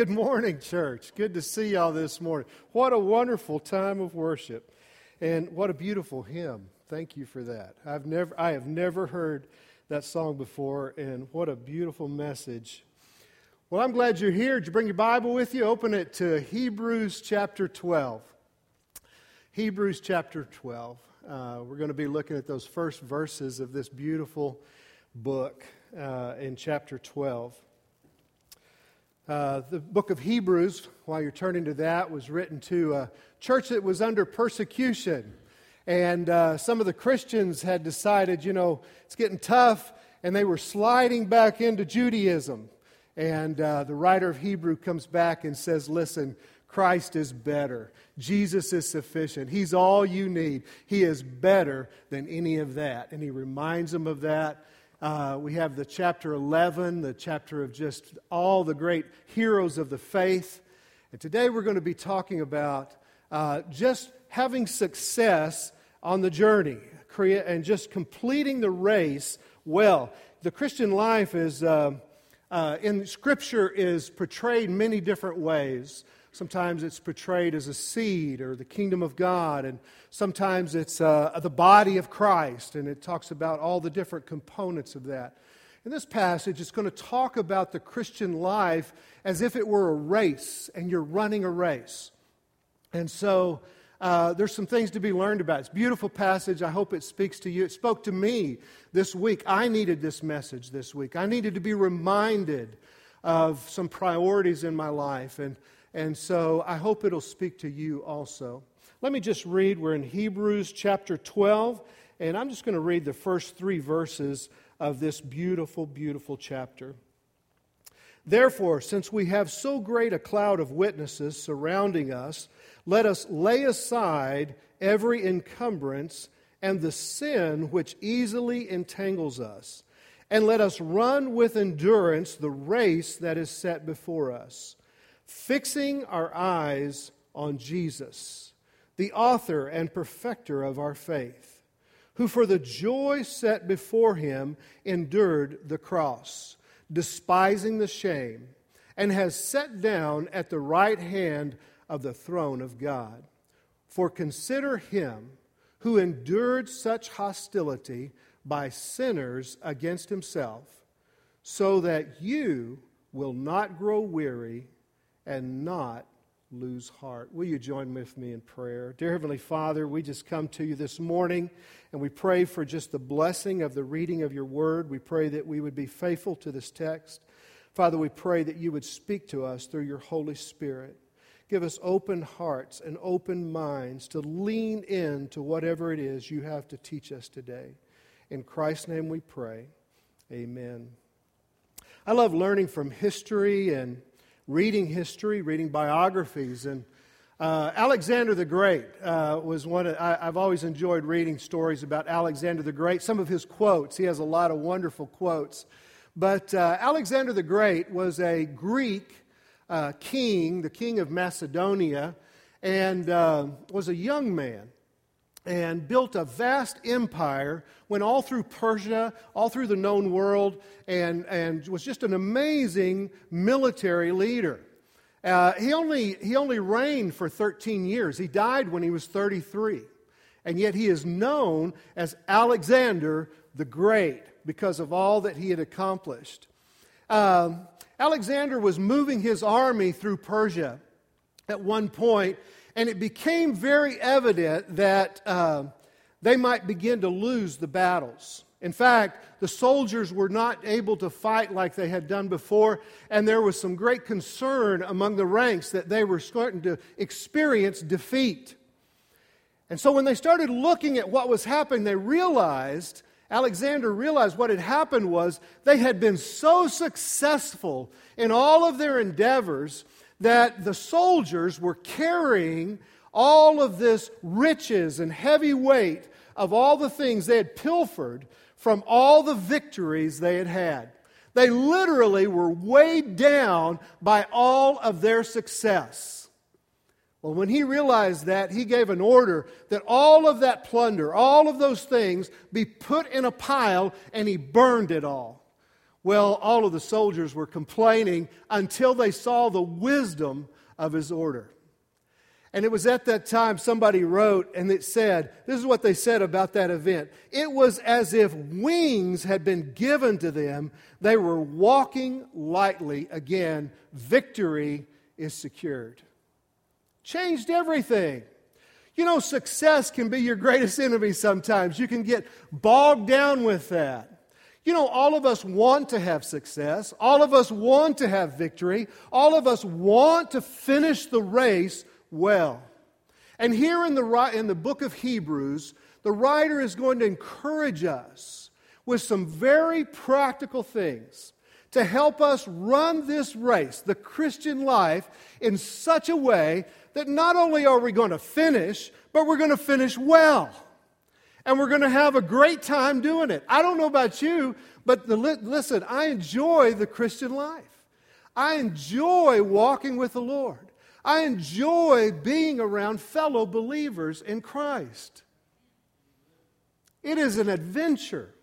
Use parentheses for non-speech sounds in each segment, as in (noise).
Good morning, church. Good to see y'all this morning. What a wonderful time of worship. And what a beautiful hymn. Thank you for that. I've never I have never heard that song before and what a beautiful message. Well, I'm glad you're here. Did you bring your Bible with you? Open it to Hebrews chapter 12. Hebrews chapter 12. Uh, we're going to be looking at those first verses of this beautiful book uh, in chapter 12. Uh, the book of Hebrews, while you're turning to that, was written to a church that was under persecution. And uh, some of the Christians had decided, you know, it's getting tough, and they were sliding back into Judaism. And uh, the writer of Hebrew comes back and says, listen, Christ is better. Jesus is sufficient. He's all you need. He is better than any of that. And he reminds them of that. Uh, we have the chapter 11, the chapter of just all the great heroes of the faith. And today we're going to be talking about uh, just having success on the journey and just completing the race well. The Christian life is, uh, uh in Scripture, is portrayed many different ways. Sometimes it's portrayed as a seed or the kingdom of God, and sometimes it's uh, the body of Christ, and it talks about all the different components of that. In this passage, it's going to talk about the Christian life as if it were a race, and you're running a race. And so uh, there's some things to be learned about. It's a beautiful passage. I hope it speaks to you. It spoke to me this week. I needed this message this week. I needed to be reminded of some priorities in my life. And and so I hope it'll speak to you also. Let me just read. We're in Hebrews chapter 12, and I'm just going to read the first three verses of this beautiful, beautiful chapter. Therefore, since we have so great a cloud of witnesses surrounding us, let us lay aside every encumbrance and the sin which easily entangles us, and let us run with endurance the race that is set before us fixing our eyes on Jesus, the author and perfecter of our faith, who for the joy set before him endured the cross, despising the shame, and has sat down at the right hand of the throne of God. For consider him who endured such hostility by sinners against himself, so that you will not grow weary and not lose heart. Will you join with me in prayer? Dear Heavenly Father, we just come to you this morning and we pray for just the blessing of the reading of your word. We pray that we would be faithful to this text. Father, we pray that you would speak to us through your Holy Spirit. Give us open hearts and open minds to lean in to whatever it is you have to teach us today. In Christ's name we pray. Amen. I love learning from history and reading history, reading biographies. And uh, Alexander the Great uh, was one of, I, have always enjoyed reading stories about Alexander the Great. Some of his quotes, he has a lot of wonderful quotes. But uh, Alexander the Great was a Greek uh, king, the king of Macedonia, and uh, was a young man and built a vast empire, went all through Persia, all through the known world, and, and was just an amazing military leader. Uh, he, only, he only reigned for 13 years. He died when he was 33. And yet he is known as Alexander the Great because of all that he had accomplished. Um, Alexander was moving his army through Persia at one point, and it became very evident that uh, they might begin to lose the battles. In fact, the soldiers were not able to fight like they had done before, and there was some great concern among the ranks that they were starting to experience defeat. And so when they started looking at what was happening, they realized, Alexander realized what had happened was they had been so successful in all of their endeavors that the soldiers were carrying all of this riches and heavy weight of all the things they had pilfered from all the victories they had had. They literally were weighed down by all of their success. Well, when he realized that, he gave an order that all of that plunder, all of those things, be put in a pile and he burned it all. Well, all of the soldiers were complaining until they saw the wisdom of his order. And it was at that time somebody wrote, and it said, this is what they said about that event. It was as if wings had been given to them. They were walking lightly. Again, victory is secured. Changed everything. You know, success can be your greatest enemy sometimes. You can get bogged down with that. You know, all of us want to have success. All of us want to have victory. All of us want to finish the race well. And here in the, in the book of Hebrews, the writer is going to encourage us with some very practical things to help us run this race, the Christian life, in such a way that not only are we going to finish, but we're going to finish well. And we're going to have a great time doing it. I don't know about you, but the, listen, I enjoy the Christian life. I enjoy walking with the Lord. I enjoy being around fellow believers in Christ. It is an adventure.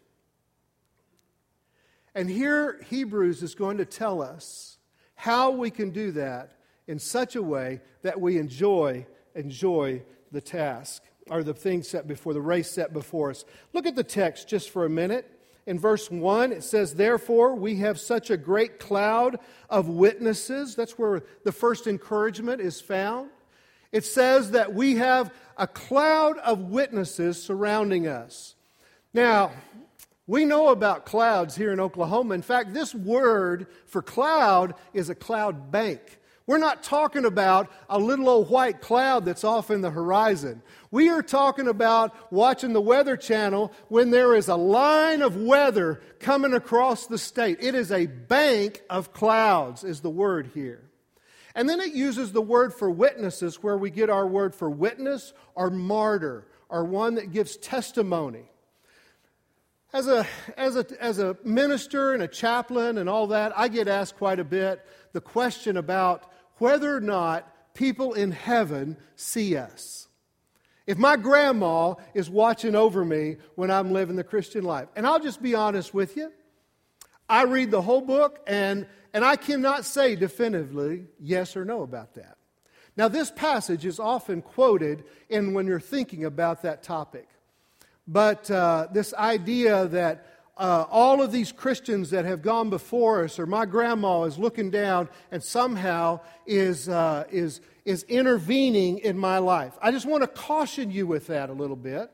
And here, Hebrews is going to tell us how we can do that in such a way that we enjoy, enjoy the task or the thing set before, the race set before us. Look at the text just for a minute. In verse 1, it says, Therefore, we have such a great cloud of witnesses. That's where the first encouragement is found. It says that we have a cloud of witnesses surrounding us. Now, we know about clouds here in Oklahoma. In fact, this word for cloud is a cloud bank. We're not talking about a little old white cloud that's off in the horizon. We are talking about watching the Weather Channel when there is a line of weather coming across the state. It is a bank of clouds, is the word here. And then it uses the word for witnesses, where we get our word for witness or martyr, or one that gives testimony. As a, as, a, as a minister and a chaplain and all that, I get asked quite a bit the question about whether or not people in heaven see us. If my grandma is watching over me when I'm living the Christian life, and I'll just be honest with you, I read the whole book and, and I cannot say definitively yes or no about that. Now, this passage is often quoted in when you're thinking about that topic. But uh, this idea that uh, all of these Christians that have gone before us, or my grandma is looking down and somehow is, uh, is, is intervening in my life. I just want to caution you with that a little bit.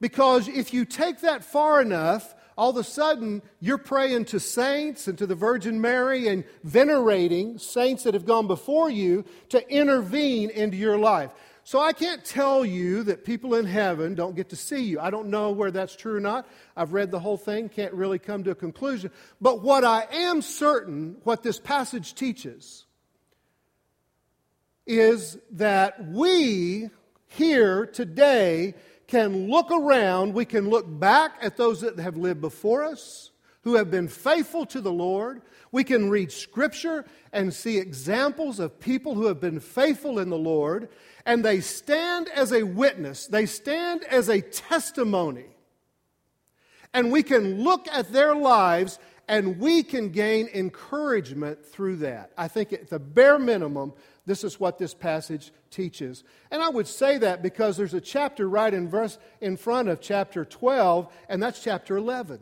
Because if you take that far enough, all of a sudden you're praying to saints and to the Virgin Mary and venerating saints that have gone before you to intervene into your life. So I can't tell you that people in heaven don't get to see you. I don't know where that's true or not. I've read the whole thing, can't really come to a conclusion. But what I am certain, what this passage teaches, is that we here today can look around, we can look back at those that have lived before us, who have been faithful to the Lord. We can read Scripture and see examples of people who have been faithful in the Lord and they stand as a witness, they stand as a testimony. And we can look at their lives and we can gain encouragement through that. I think at the bare minimum, this is what this passage teaches. And I would say that because there's a chapter right in verse in front of chapter 12, and that's chapter 11.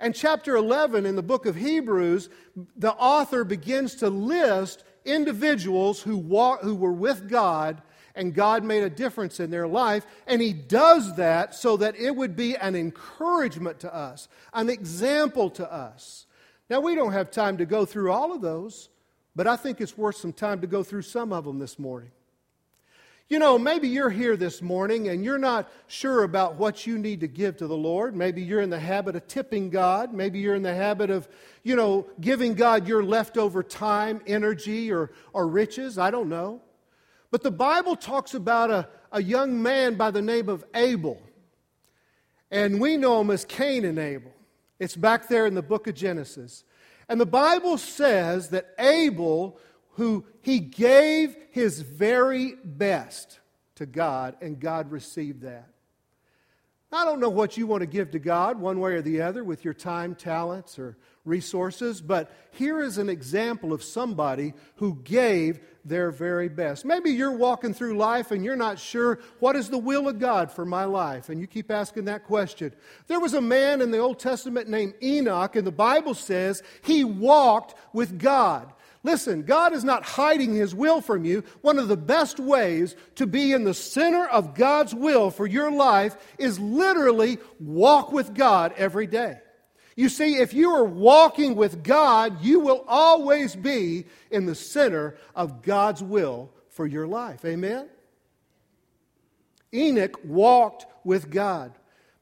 And chapter 11 in the book of Hebrews, the author begins to list individuals who, walk, who were with God and God made a difference in their life. And He does that so that it would be an encouragement to us, an example to us. Now, we don't have time to go through all of those, but I think it's worth some time to go through some of them this morning. You know, maybe you're here this morning and you're not sure about what you need to give to the Lord. Maybe you're in the habit of tipping God. Maybe you're in the habit of, you know, giving God your leftover time, energy, or, or riches. I don't know. But the Bible talks about a, a young man by the name of Abel. And we know him as Cain and Abel. It's back there in the book of Genesis. And the Bible says that Abel who he gave his very best to God, and God received that. I don't know what you want to give to God, one way or the other, with your time, talents, or resources, but here is an example of somebody who gave their very best. Maybe you're walking through life and you're not sure what is the will of God for my life, and you keep asking that question. There was a man in the Old Testament named Enoch, and the Bible says he walked with God. Listen, God is not hiding His will from you. One of the best ways to be in the center of God's will for your life is literally walk with God every day. You see, if you are walking with God, you will always be in the center of God's will for your life. Amen? Enoch walked with God.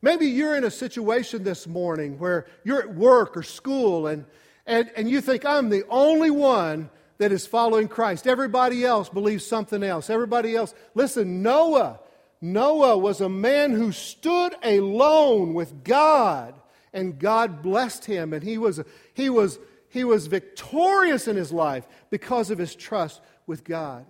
Maybe you're in a situation this morning where you're at work or school and, and, and you think, I'm the only one that is following Christ. Everybody else believes something else. Everybody else. Listen, Noah. Noah was a man who stood alone with God and God blessed him, and he was, he was, he was victorious in his life because of his trust with God.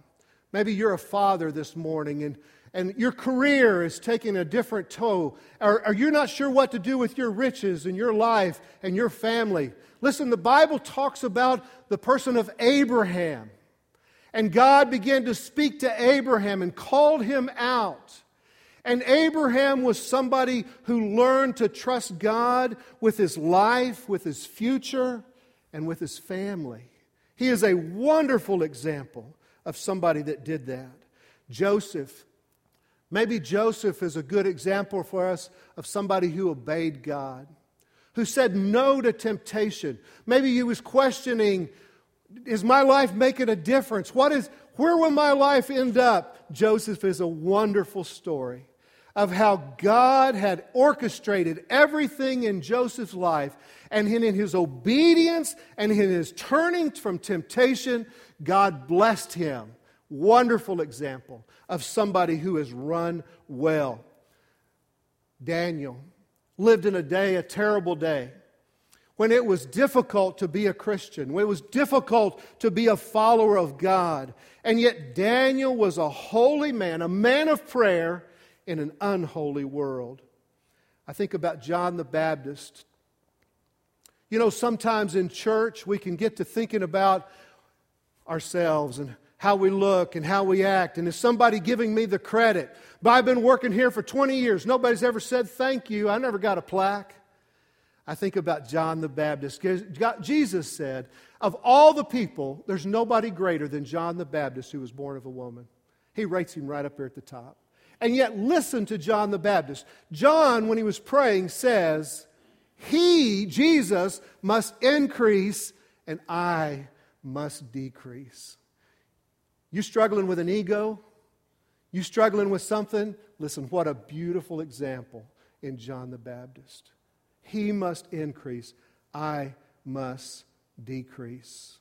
Maybe you're a father this morning and, and your career is taking a different toll, or, or you're not sure what to do with your riches and your life and your family. Listen, the Bible talks about the person of Abraham. And God began to speak to Abraham and called him out. And Abraham was somebody who learned to trust God with his life, with his future, and with his family. He is a wonderful example of somebody that did that. Joseph. Maybe Joseph is a good example for us of somebody who obeyed God, who said no to temptation. Maybe he was questioning is my life making a difference? What is, where will my life end up? Joseph is a wonderful story of how God had orchestrated everything in Joseph's life, and in his obedience and in his turning from temptation, God blessed him. Wonderful example of somebody who has run well. Daniel lived in a day, a terrible day, when it was difficult to be a Christian, when it was difficult to be a follower of God. And yet, Daniel was a holy man, a man of prayer in an unholy world. I think about John the Baptist. You know, sometimes in church we can get to thinking about ourselves and how we look and how we act. And is somebody giving me the credit? But I've been working here for 20 years. Nobody's ever said thank you. I never got a plaque. I think about John the Baptist. Jesus said, Of all the people, there's nobody greater than John the Baptist who was born of a woman. He rates him right up there at the top. And yet, listen to John the Baptist. John, when he was praying, says, He, Jesus, must increase and I must decrease. You struggling with an ego? You struggling with something? Listen, what a beautiful example in John the Baptist. He must increase, I must decrease.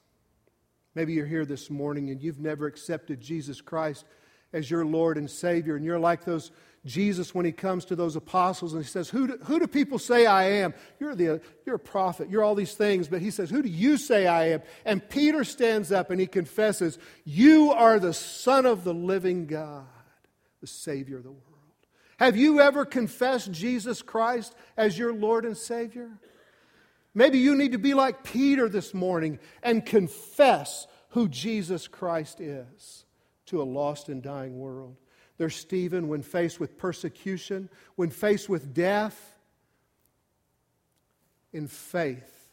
Maybe you're here this morning and you've never accepted Jesus Christ as your Lord and Savior. And you're like those Jesus when he comes to those apostles and he says, Who do, who do people say I am? You're, the, you're a prophet. You're all these things. But he says, Who do you say I am? And Peter stands up and he confesses, You are the Son of the living God, the Savior of the world. Have you ever confessed Jesus Christ as your Lord and Savior? Maybe you need to be like Peter this morning and confess who Jesus Christ is to a lost and dying world. There's Stephen when faced with persecution, when faced with death. In faith,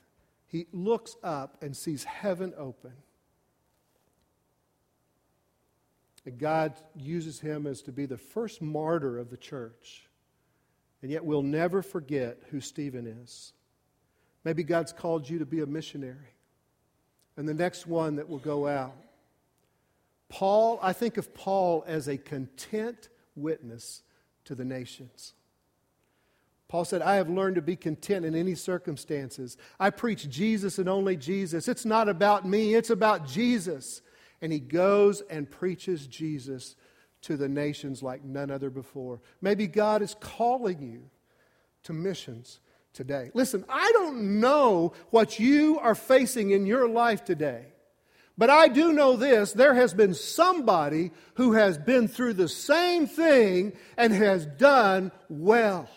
he looks up and sees heaven open. And God uses him as to be the first martyr of the church. And yet we'll never forget who Stephen is. Maybe God's called you to be a missionary. And the next one that will go out Paul, I think of Paul as a content witness to the nations. Paul said, I have learned to be content in any circumstances. I preach Jesus and only Jesus. It's not about me, it's about Jesus. And he goes and preaches Jesus to the nations like none other before. Maybe God is calling you to missions today. Listen, I don't know what you are facing in your life today. But I do know this there has been somebody who has been through the same thing and has done well.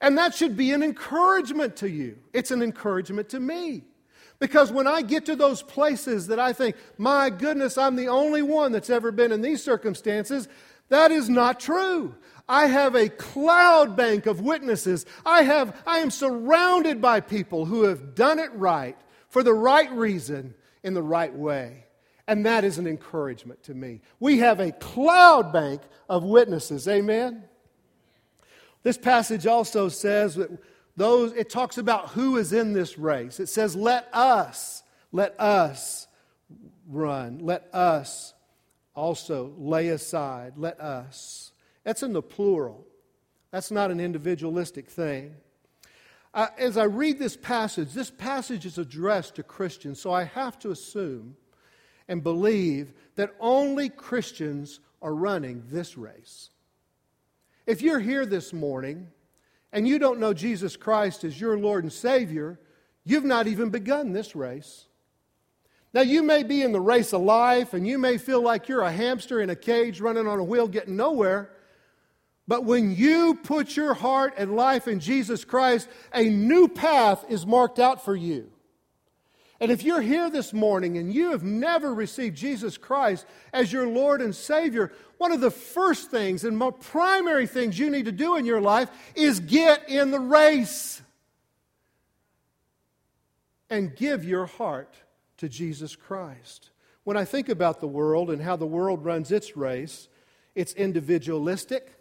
And that should be an encouragement to you. It's an encouragement to me. Because when I get to those places that I think, my goodness, I'm the only one that's ever been in these circumstances, that is not true. I have a cloud bank of witnesses. I, have, I am surrounded by people who have done it right for the right reason in the right way. And that is an encouragement to me. We have a cloud bank of witnesses. Amen? This passage also says that those, it talks about who is in this race. It says, let us, let us run. Let us also lay aside. Let us. That's in the plural. That's not an individualistic thing. Uh, as I read this passage, this passage is addressed to Christians, so I have to assume and believe that only Christians are running this race. If you're here this morning and you don't know Jesus Christ as your Lord and Savior, you've not even begun this race. Now, you may be in the race of life and you may feel like you're a hamster in a cage running on a wheel getting nowhere. But when you put your heart and life in Jesus Christ, a new path is marked out for you. And if you're here this morning and you have never received Jesus Christ as your Lord and Savior, one of the first things and primary things you need to do in your life is get in the race and give your heart to Jesus Christ. When I think about the world and how the world runs its race, it's individualistic.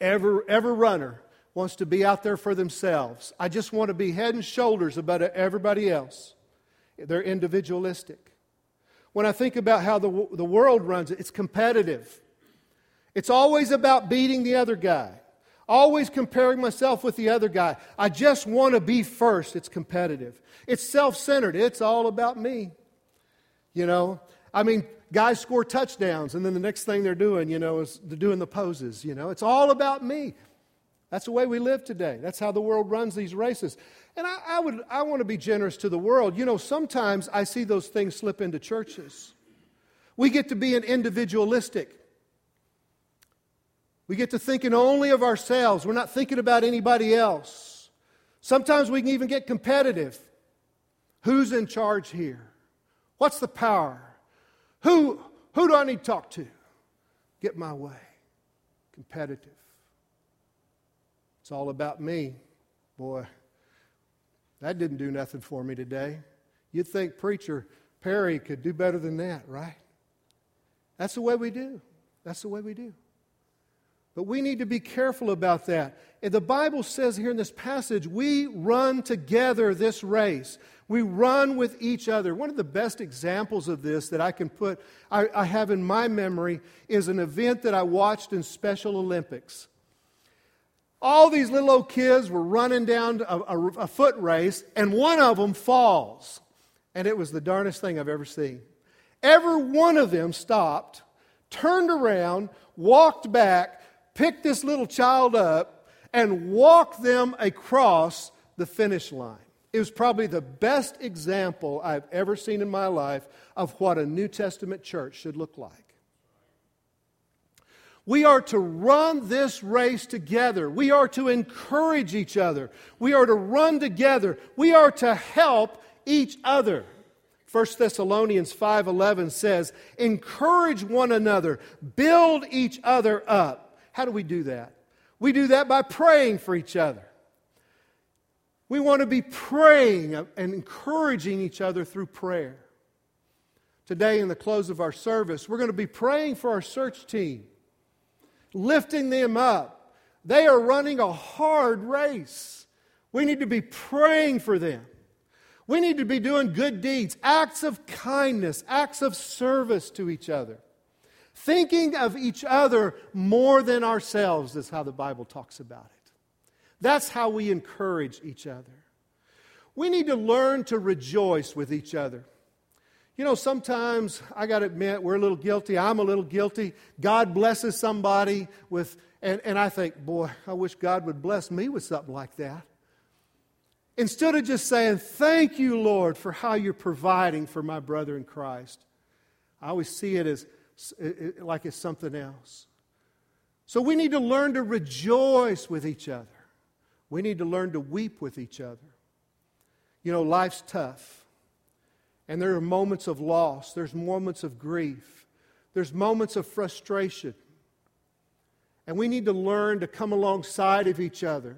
Every, every runner wants to be out there for themselves. I just want to be head and shoulders above everybody else. They're individualistic. When I think about how the, the world runs it, it's competitive. It's always about beating the other guy, always comparing myself with the other guy. I just want to be first. It's competitive. It's self centered. It's all about me. You know, I mean, guys score touchdowns, and then the next thing they're doing, you know, is they're doing the poses. You know, it's all about me. That's the way we live today. That's how the world runs these races. And I, I, would, I want to be generous to the world. You know, sometimes I see those things slip into churches. We get to be an individualistic. We get to thinking only of ourselves. We're not thinking about anybody else. Sometimes we can even get competitive. Who's in charge here? What's the power? Who, who do I need to talk to? Get my way. Competitive. It's all about me. Boy, that didn't do nothing for me today. You'd think Preacher Perry could do better than that, right? That's the way we do. That's the way we do. But we need to be careful about that. And the Bible says here in this passage, we run together this race. We run with each other. One of the best examples of this that I can put, I, I have in my memory, is an event that I watched in Special Olympics. All these little old kids were running down a, a, a foot race, and one of them falls. And it was the darnest thing I've ever seen. Every one of them stopped, turned around, walked back, picked this little child up, and walked them across the finish line. It was probably the best example I've ever seen in my life of what a New Testament church should look like. We are to run this race together. We are to encourage each other. We are to run together. We are to help each other. 1 Thessalonians 5:11 says, "Encourage one another, build each other up." How do we do that? We do that by praying for each other. We want to be praying and encouraging each other through prayer. Today, in the close of our service, we're going to be praying for our search team lifting them up. They are running a hard race. We need to be praying for them. We need to be doing good deeds, acts of kindness, acts of service to each other. Thinking of each other more than ourselves is how the Bible talks about it. That's how we encourage each other. We need to learn to rejoice with each other. You know, sometimes I got to admit, we're a little guilty. I'm a little guilty. God blesses somebody with, and, and I think, boy, I wish God would bless me with something like that. Instead of just saying, Thank you, Lord, for how you're providing for my brother in Christ, I always see it as like it's something else. So we need to learn to rejoice with each other. We need to learn to weep with each other. You know, life's tough. And there are moments of loss, there's moments of grief, there's moments of frustration. And we need to learn to come alongside of each other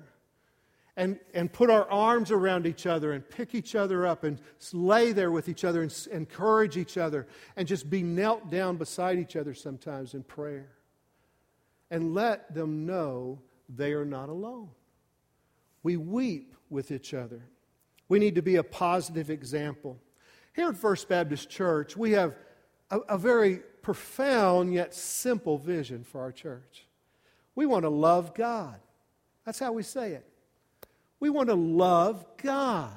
and, and put our arms around each other and pick each other up and lay there with each other and encourage each other and just be knelt down beside each other sometimes in prayer. And let them know they are not alone. We weep with each other. We need to be a positive example. Here at First Baptist Church, we have a, a very profound yet simple vision for our church. We want to love God. That's how we say it. We want to love God.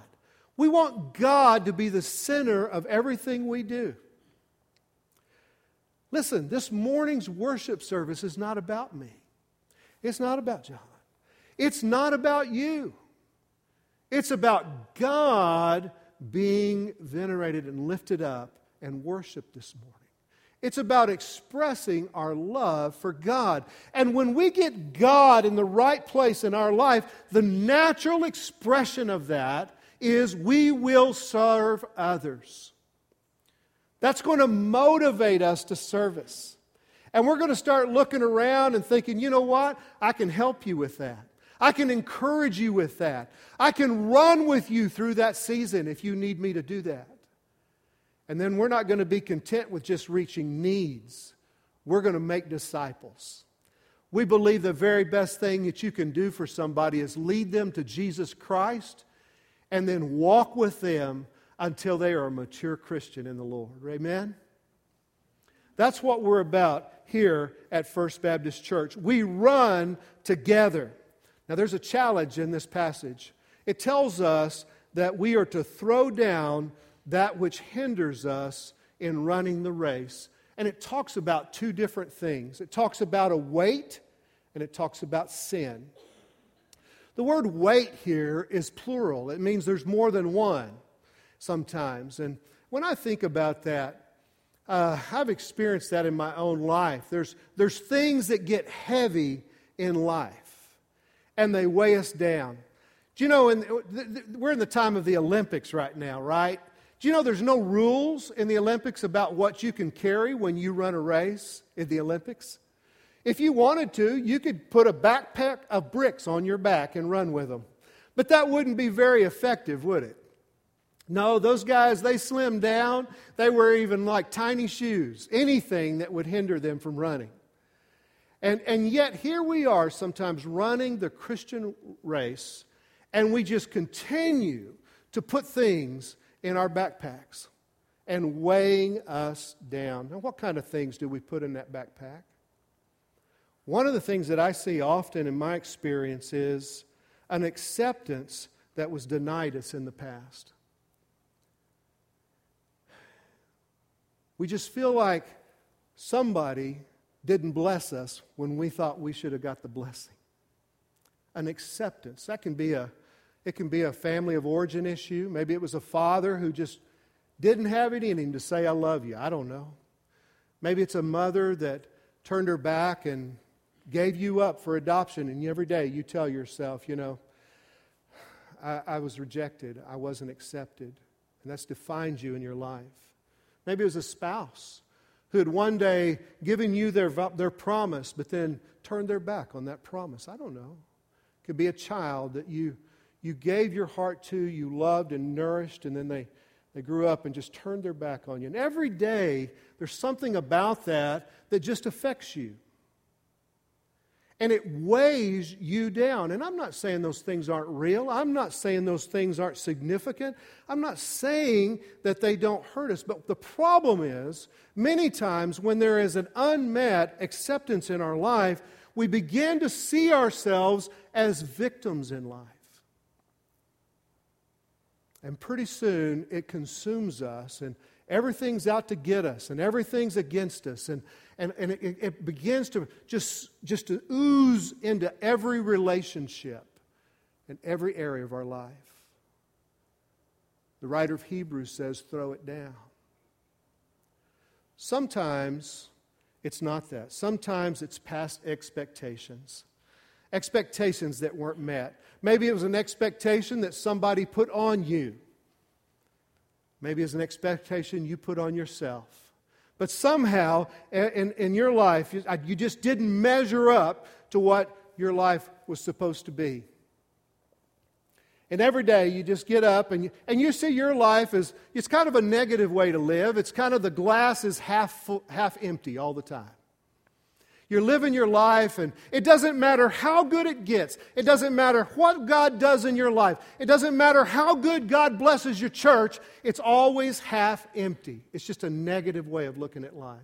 We want God to be the center of everything we do. Listen, this morning's worship service is not about me. It's not about John. It's not about you. It's about God being venerated and lifted up and worshiped this morning. It's about expressing our love for God. And when we get God in the right place in our life, the natural expression of that is we will serve others. That's going to motivate us to service. And we're going to start looking around and thinking, you know what? I can help you with that. I can encourage you with that. I can run with you through that season if you need me to do that. And then we're not going to be content with just reaching needs. We're going to make disciples. We believe the very best thing that you can do for somebody is lead them to Jesus Christ and then walk with them until they are a mature Christian in the Lord. Amen? That's what we're about here at First Baptist Church. We run together. Now, there's a challenge in this passage. It tells us that we are to throw down that which hinders us in running the race. And it talks about two different things it talks about a weight and it talks about sin. The word weight here is plural, it means there's more than one sometimes. And when I think about that, uh, I've experienced that in my own life. There's, there's things that get heavy in life, and they weigh us down. Do you know, in, we're in the time of the Olympics right now, right? Do you know there's no rules in the Olympics about what you can carry when you run a race in the Olympics? If you wanted to, you could put a backpack of bricks on your back and run with them. But that wouldn't be very effective, would it? No, those guys, they slimmed down. They were even like tiny shoes, anything that would hinder them from running. And, and yet, here we are sometimes running the Christian race, and we just continue to put things in our backpacks and weighing us down. Now, what kind of things do we put in that backpack? One of the things that I see often in my experience is an acceptance that was denied us in the past. We just feel like somebody didn't bless us when we thought we should have got the blessing. An acceptance. That can be a it can be a family of origin issue. Maybe it was a father who just didn't have it in him to say, I love you. I don't know. Maybe it's a mother that turned her back and gave you up for adoption, and every day you tell yourself, you know, I, I was rejected, I wasn't accepted. And that's defined you in your life. Maybe it was a spouse who had one day given you their, their promise, but then turned their back on that promise. I don't know. It could be a child that you you gave your heart to, you loved and nourished, and then they, they grew up and just turned their back on you. And every day, there's something about that that just affects you. And it weighs you down. And I'm not saying those things aren't real. I'm not saying those things aren't significant. I'm not saying that they don't hurt us. But the problem is, many times when there is an unmet acceptance in our life, we begin to see ourselves as victims in life. And pretty soon it consumes us, and everything's out to get us, and everything's against us. And, and, and it, it begins to just, just to ooze into every relationship and every area of our life. The writer of Hebrews says, throw it down. Sometimes it's not that. Sometimes it's past expectations. Expectations that weren't met. Maybe it was an expectation that somebody put on you. Maybe it's an expectation you put on yourself. But somehow in, in your life, you just didn't measure up to what your life was supposed to be. And every day you just get up and you, and you see your life as it's kind of a negative way to live. It's kind of the glass is half, full, half empty all the time. You're living your life, and it doesn't matter how good it gets. It doesn't matter what God does in your life. It doesn't matter how good God blesses your church. It's always half empty. It's just a negative way of looking at life.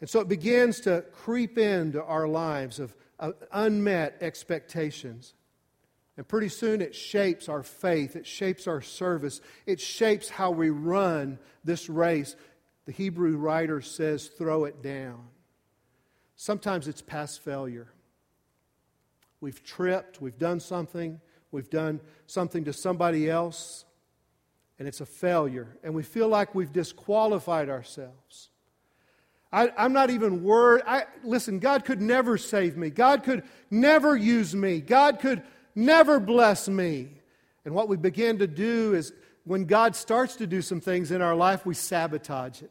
And so it begins to creep into our lives of, of unmet expectations. And pretty soon it shapes our faith, it shapes our service, it shapes how we run this race. The Hebrew writer says, throw it down. Sometimes it's past failure. We've tripped, we've done something, we've done something to somebody else, and it's a failure. And we feel like we've disqualified ourselves. I, am not even worried. I, listen, God could never save me. God could never use me. God could never bless me. And what we begin to do is when God starts to do some things in our life, we sabotage it.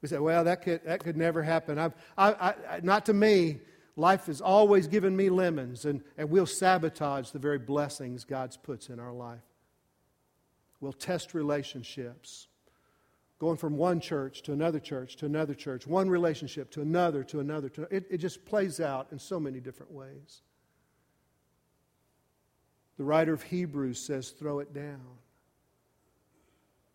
We say, well, that could, that could never happen. I've, I, I, not to me. Life has always given me lemons, and, and we'll sabotage the very blessings God's puts in our life. We'll test relationships going from one church to another church to another church, one relationship to another to another. To, it, it just plays out in so many different ways. The writer of Hebrews says, throw it down.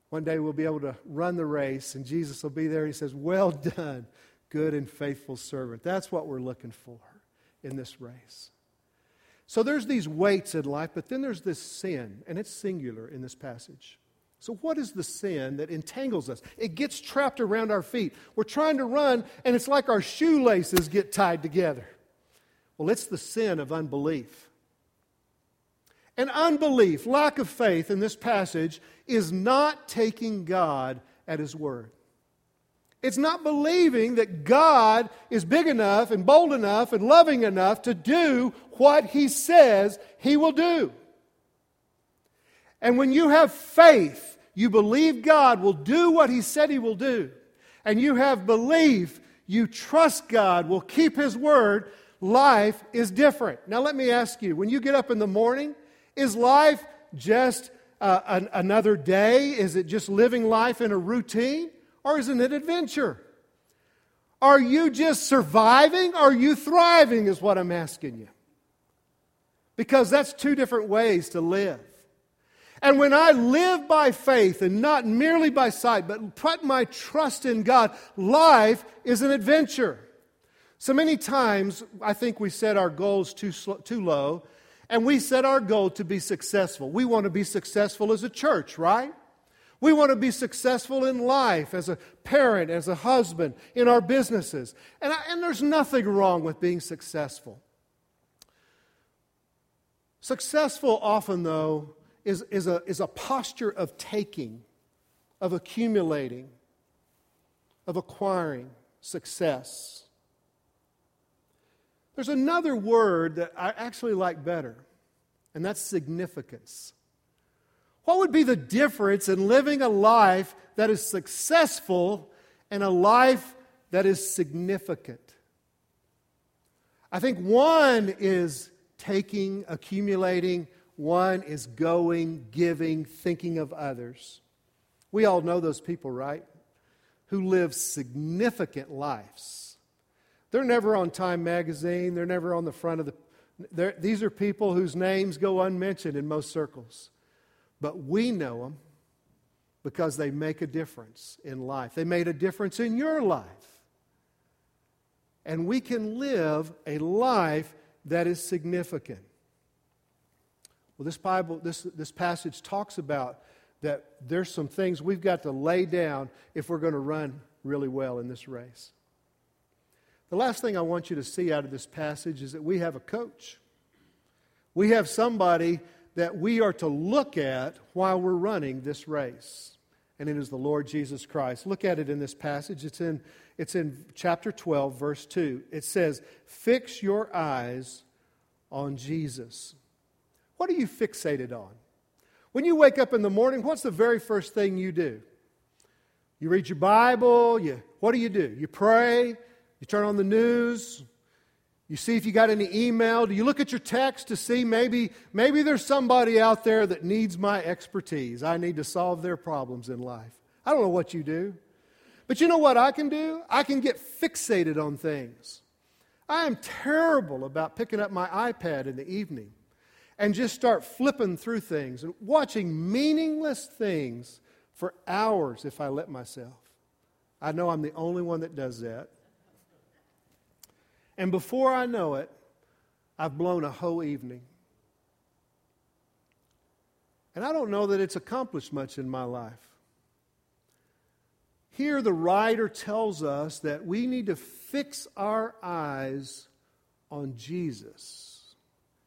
One day we'll be able to run the race, and Jesus will be there. He says, Well done, good and faithful servant. That's what we're looking for in this race. So there's these weights in life, but then there's this sin, and it's singular in this passage. So, what is the sin that entangles us? It gets trapped around our feet. We're trying to run, and it's like our shoelaces get tied together. Well, it's the sin of unbelief. And unbelief, lack of faith in this passage, is not taking God at His word. It's not believing that God is big enough and bold enough and loving enough to do what He says He will do. And when you have faith, you believe God will do what He said He will do, and you have belief, you trust God will keep His word, life is different. Now, let me ask you when you get up in the morning, is life just uh, an, another day? Is it just living life in a routine? Or is it an adventure? Are you just surviving? Are you thriving, is what I'm asking you. Because that's two different ways to live. And when I live by faith and not merely by sight, but put my trust in God, life is an adventure. So many times, I think we set our goals too, too low and we set our goal to be successful. We want to be successful as a church, right? We want to be successful in life as a parent, as a husband, in our businesses. And, I, and there's nothing wrong with being successful. Successful often, though, is, is, a, is a posture of taking, of accumulating, of acquiring success. There's another word that I actually like better, and that's significance. What would be the difference in living a life that is successful and a life that is significant? I think one is taking, accumulating, one is going, giving, thinking of others. We all know those people, right? Who live significant lives they're never on Time magazine, they're never on the front of the. These are people whose names go unmentioned in most circles. But we know them because they make a difference in life. They made a difference in your life. And we can live a life that is significant. Well, this Bible, this, this passage talks about that there's some things we've got to lay down if we're going to run really well in this race. The last thing I want you to see out of this passage is that we have a coach. We have somebody that we are to look at while we're running this race. and it is the Lord Jesus Christ. Look at it in this passage. It's in, it's in chapter 12, verse 2. It says, Fix your eyes on Jesus. What are you fixated on? When you wake up in the morning, what's the very first thing you do? You read your Bible, you, what do you do? You pray, you turn on the news, you see if you got any email. Do you look at your text to see maybe, maybe there's somebody out there that needs my expertise? I need to solve their problems in life. I don't know what you do. But you know what I can do? I can get fixated on things. I am terrible about picking up my iPad in the evening and just start flipping through things and watching meaningless things for hours if I let myself. I know I'm the only one that does that. And before I know it, I've blown a whole evening. And I don't know that it's accomplished much in my life. Here, the writer tells us that we need to fix our eyes on Jesus.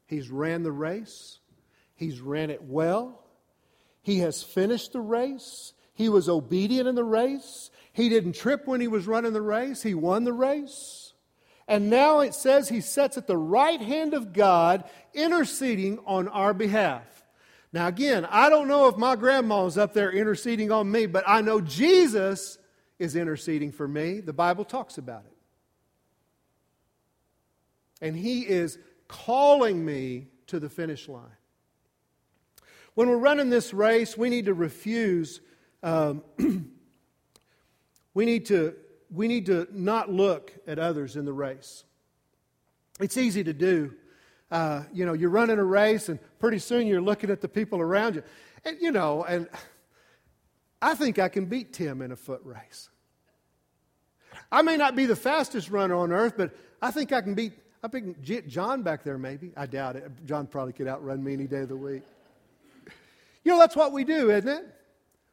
He's ran the race, He's ran it well, He has finished the race, He was obedient in the race, He didn't trip when He was running the race, He won the race. And now it says he sits at the right hand of God, interceding on our behalf. Now, again, I don't know if my grandma is up there interceding on me, but I know Jesus is interceding for me. The Bible talks about it. And he is calling me to the finish line. When we're running this race, we need to refuse, um, (clears throat) we need to we need to not look at others in the race. It's easy to do. Uh, you know, you're running a race, and pretty soon you're looking at the people around you. And, you know, and I think I can beat Tim in a foot race. I may not be the fastest runner on earth, but I think I can beat, I think John back there maybe. I doubt it. John probably could outrun me any day of the week. You know, that's what we do, isn't it?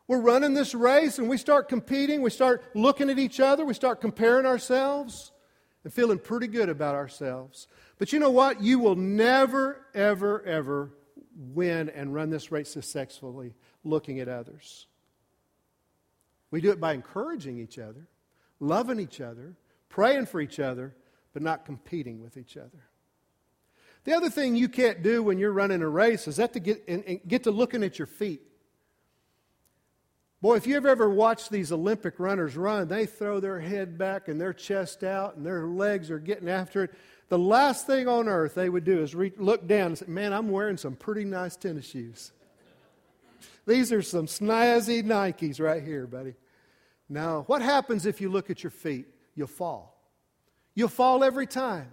We're running this race and we start competing. We start looking at each other. We start comparing ourselves and feeling pretty good about ourselves. But you know what? You will never, ever, ever win and run this race successfully looking at others. We do it by encouraging each other, loving each other, praying for each other, but not competing with each other. The other thing you can't do when you're running a race is that to get, and, and get to looking at your feet. Boy, if you've ever watched these Olympic runners run, they throw their head back and their chest out and their legs are getting after it. The last thing on earth they would do is re- look down and say, Man, I'm wearing some pretty nice tennis shoes. These are some snazzy Nikes right here, buddy. Now, what happens if you look at your feet? You'll fall. You'll fall every time.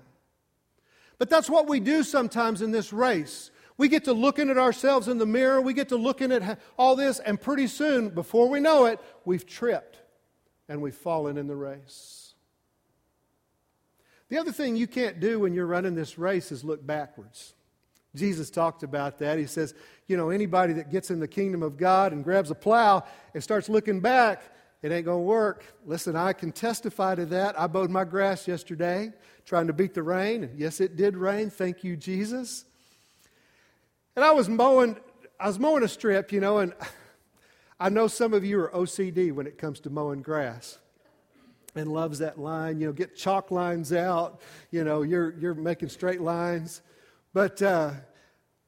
But that's what we do sometimes in this race. We get to looking at ourselves in the mirror, we get to looking at all this, and pretty soon, before we know it, we've tripped and we've fallen in the race. The other thing you can't do when you're running this race is look backwards. Jesus talked about that. He says, you know, anybody that gets in the kingdom of God and grabs a plow and starts looking back, it ain't going to work. Listen, I can testify to that. I mowed my grass yesterday trying to beat the rain. Yes, it did rain. Thank you, Jesus. And I was mowing, I was mowing a strip, you know, and I know some of you are OCD when it comes to mowing grass and loves that line. You know, get chalk lines out. You know, you're, you're making straight lines. But uh,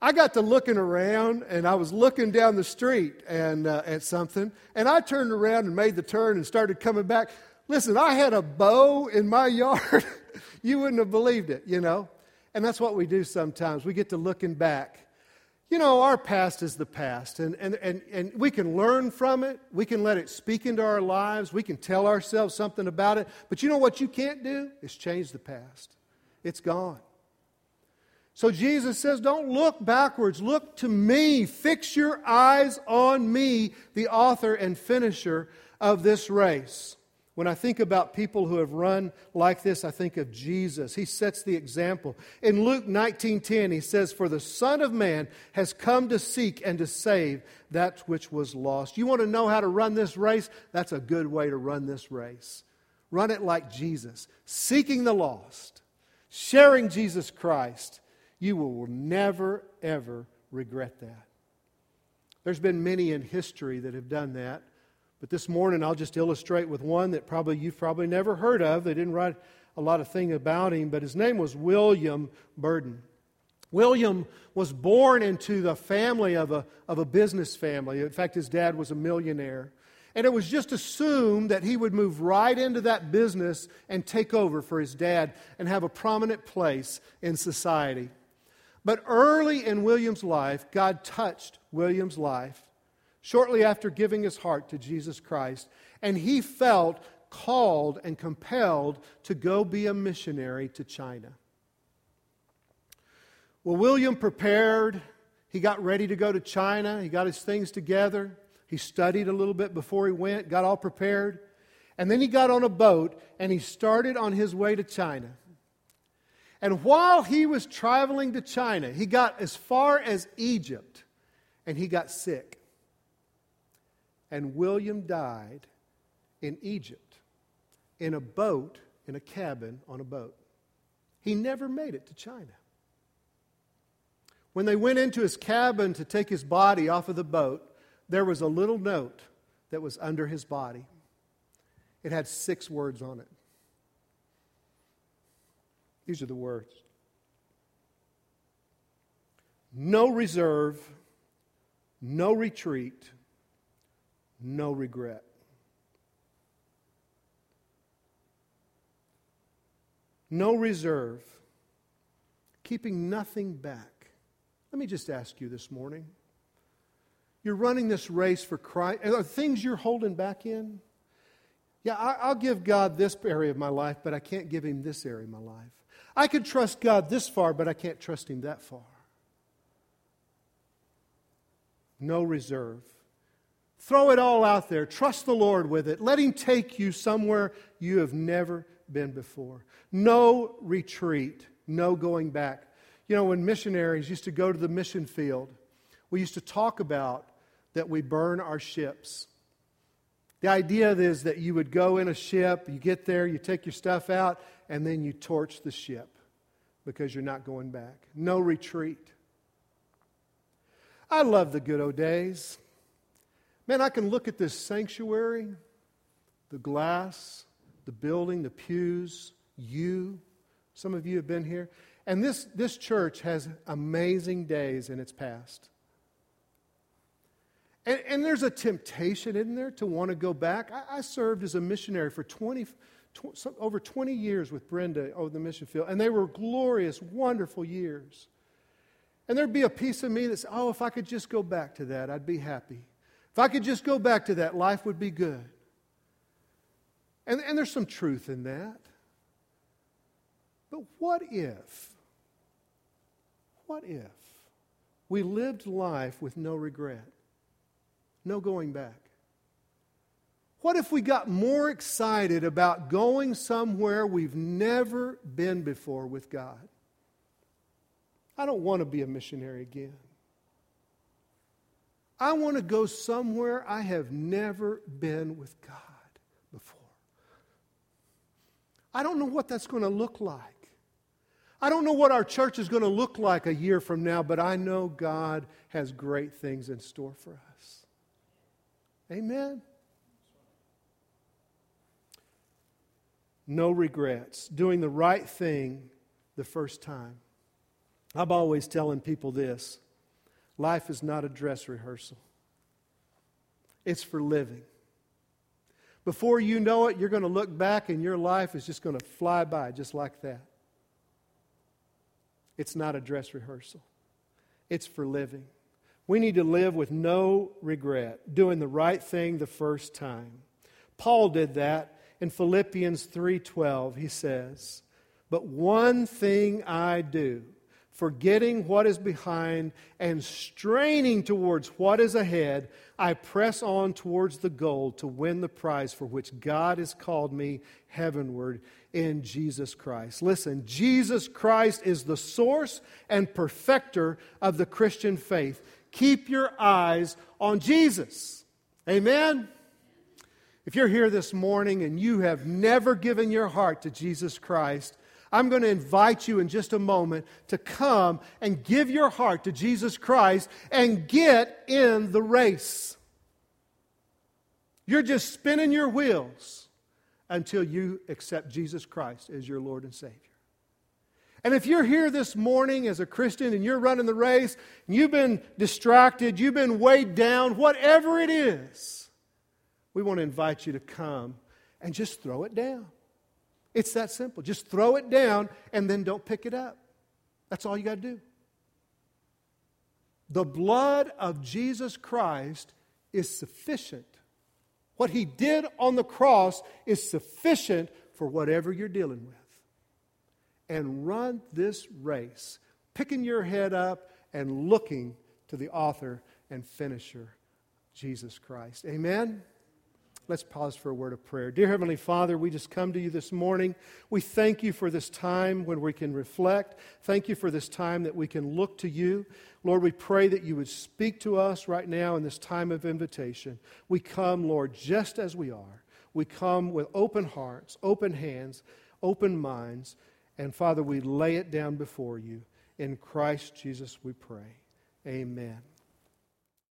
I got to looking around and I was looking down the street and uh, at something. And I turned around and made the turn and started coming back. Listen, I had a bow in my (laughs) yard. you wouldn't have believed it, you know. And that's what we do sometimes. We get to looking back you know, our past is the past, and, and, and, and we can learn from it. We can let it speak into our lives. We can tell ourselves something about it. But you know what you can't do? Is change the past. It's gone. So Jesus says, Don't look backwards. Look to me. Fix your eyes on me, the author and finisher of this race. When I think about people who have run like this, I think of Jesus. He sets the example. In Luke 19:10, he says, "For the Son of Man has come to seek and to save that which was lost." You want to know how to run this race? That's a good way to run this race. Run it like Jesus, seeking the lost, sharing Jesus Christ. You will never ever regret that. There's been many in history that have done that. But this morning I'll just illustrate with one that probably you've probably never heard of. They didn't write a lot of thing about him, but his name was William Borden. William was born into the family of a, of a business family. In fact, his dad was a millionaire. And it was just assumed that he would move right into that business and take over for his dad and have a prominent place in society. But early in William's life, God touched William's life shortly after giving his heart to Jesus Christ, and he felt called and compelled to go be a missionary to China. Well, William prepared. He got ready to go to China. He got his things together. He studied a little bit before he went, got all prepared. And then he got on a boat and he started on his way to China. And while he was traveling to China, he got as far as Egypt and he got sick. And William died in Egypt in a boat, in a cabin on a boat. He never made it to China. When they went into his cabin to take his body off of the boat, there was a little note that was under his body. It had six words on it. These are the words No reserve, no retreat, no regret. No reserve, keeping nothing back let me just ask you this morning. You're running this race for Christ. Are things you're holding back in? Yeah, I, will give God this area of my life, but I can't give Him this area of my life. I could trust God this far, but I can't trust Him that far. No reserve. Throw it all out there. Trust the Lord with it. Let Him take you somewhere you have never been before. No retreat. No going back. You know, when missionaries used to go to the mission field, we used to talk about that we burn our ships. The idea is that you would go in a ship, you get there, you take your stuff out, and then you torch the ship because you're not going back. No retreat. I love the good old days. Man, I can look at this sanctuary, the glass, the building, the pews, you. Some of you have been here. And this, this church has amazing days in its past. And, and there's a temptation, isn't there, to want to go back? I, I served as a missionary for 20, tw- over 20 years with Brenda over the mission field, and they were glorious, wonderful years. And there'd be a piece of me that says, oh, if I could just go back to that, I'd be happy. If I could just go back to that, life would be good. And, and there's some truth in that. But what if what if we lived life with no regret, no going back? What if we got more excited about going somewhere we've never been before with God? I don't want to be a missionary again. I want to go somewhere I have never been with God before. I don't know what that's going to look like. I don't know what our church is going to look like a year from now, but I know God has great things in store for us. Amen. No regrets. Doing the right thing the first time. I'm always telling people this life is not a dress rehearsal, it's for living. Before you know it, you're going to look back and your life is just going to fly by just like that. It's not a dress rehearsal, it's for living. We need to live with no regret, doing the right thing the first time. Paul did that in Philippians 3:12. He says, "But one thing I do, forgetting what is behind and straining towards what is ahead, I press on towards the goal to win the prize for which God has called me heavenward in Jesus Christ. Listen, Jesus Christ is the source and perfecter of the Christian faith. Keep your eyes on Jesus. Amen. If you're here this morning and you have never given your heart to Jesus Christ, I'm going to invite you in just a moment to come and give your heart to Jesus Christ and get in the race. You're just spinning your wheels until you accept Jesus Christ as your Lord and Savior. And if you're here this morning as a Christian and you're running the race, and you've been distracted, you've been weighed down, whatever it is, we want to invite you to come and just throw it down. It's that simple. Just throw it down and then don't pick it up. That's all you got to do. The blood of Jesus Christ is sufficient. What he did on the cross is sufficient for whatever you're dealing with and run this race, picking your head up and looking to the author and finisher, Jesus Christ. Amen. Let's pause for a word of prayer. Dear Heavenly Father, we just come to you this morning. We thank you for this time when we can reflect. Thank you for this time that we can look to you. Lord, we pray that you would speak to us right now in this time of invitation. We come, Lord, just as we are. We come with open hearts, open hands, open minds. And Father, we lay it down before you. In Christ Jesus we pray. Amen.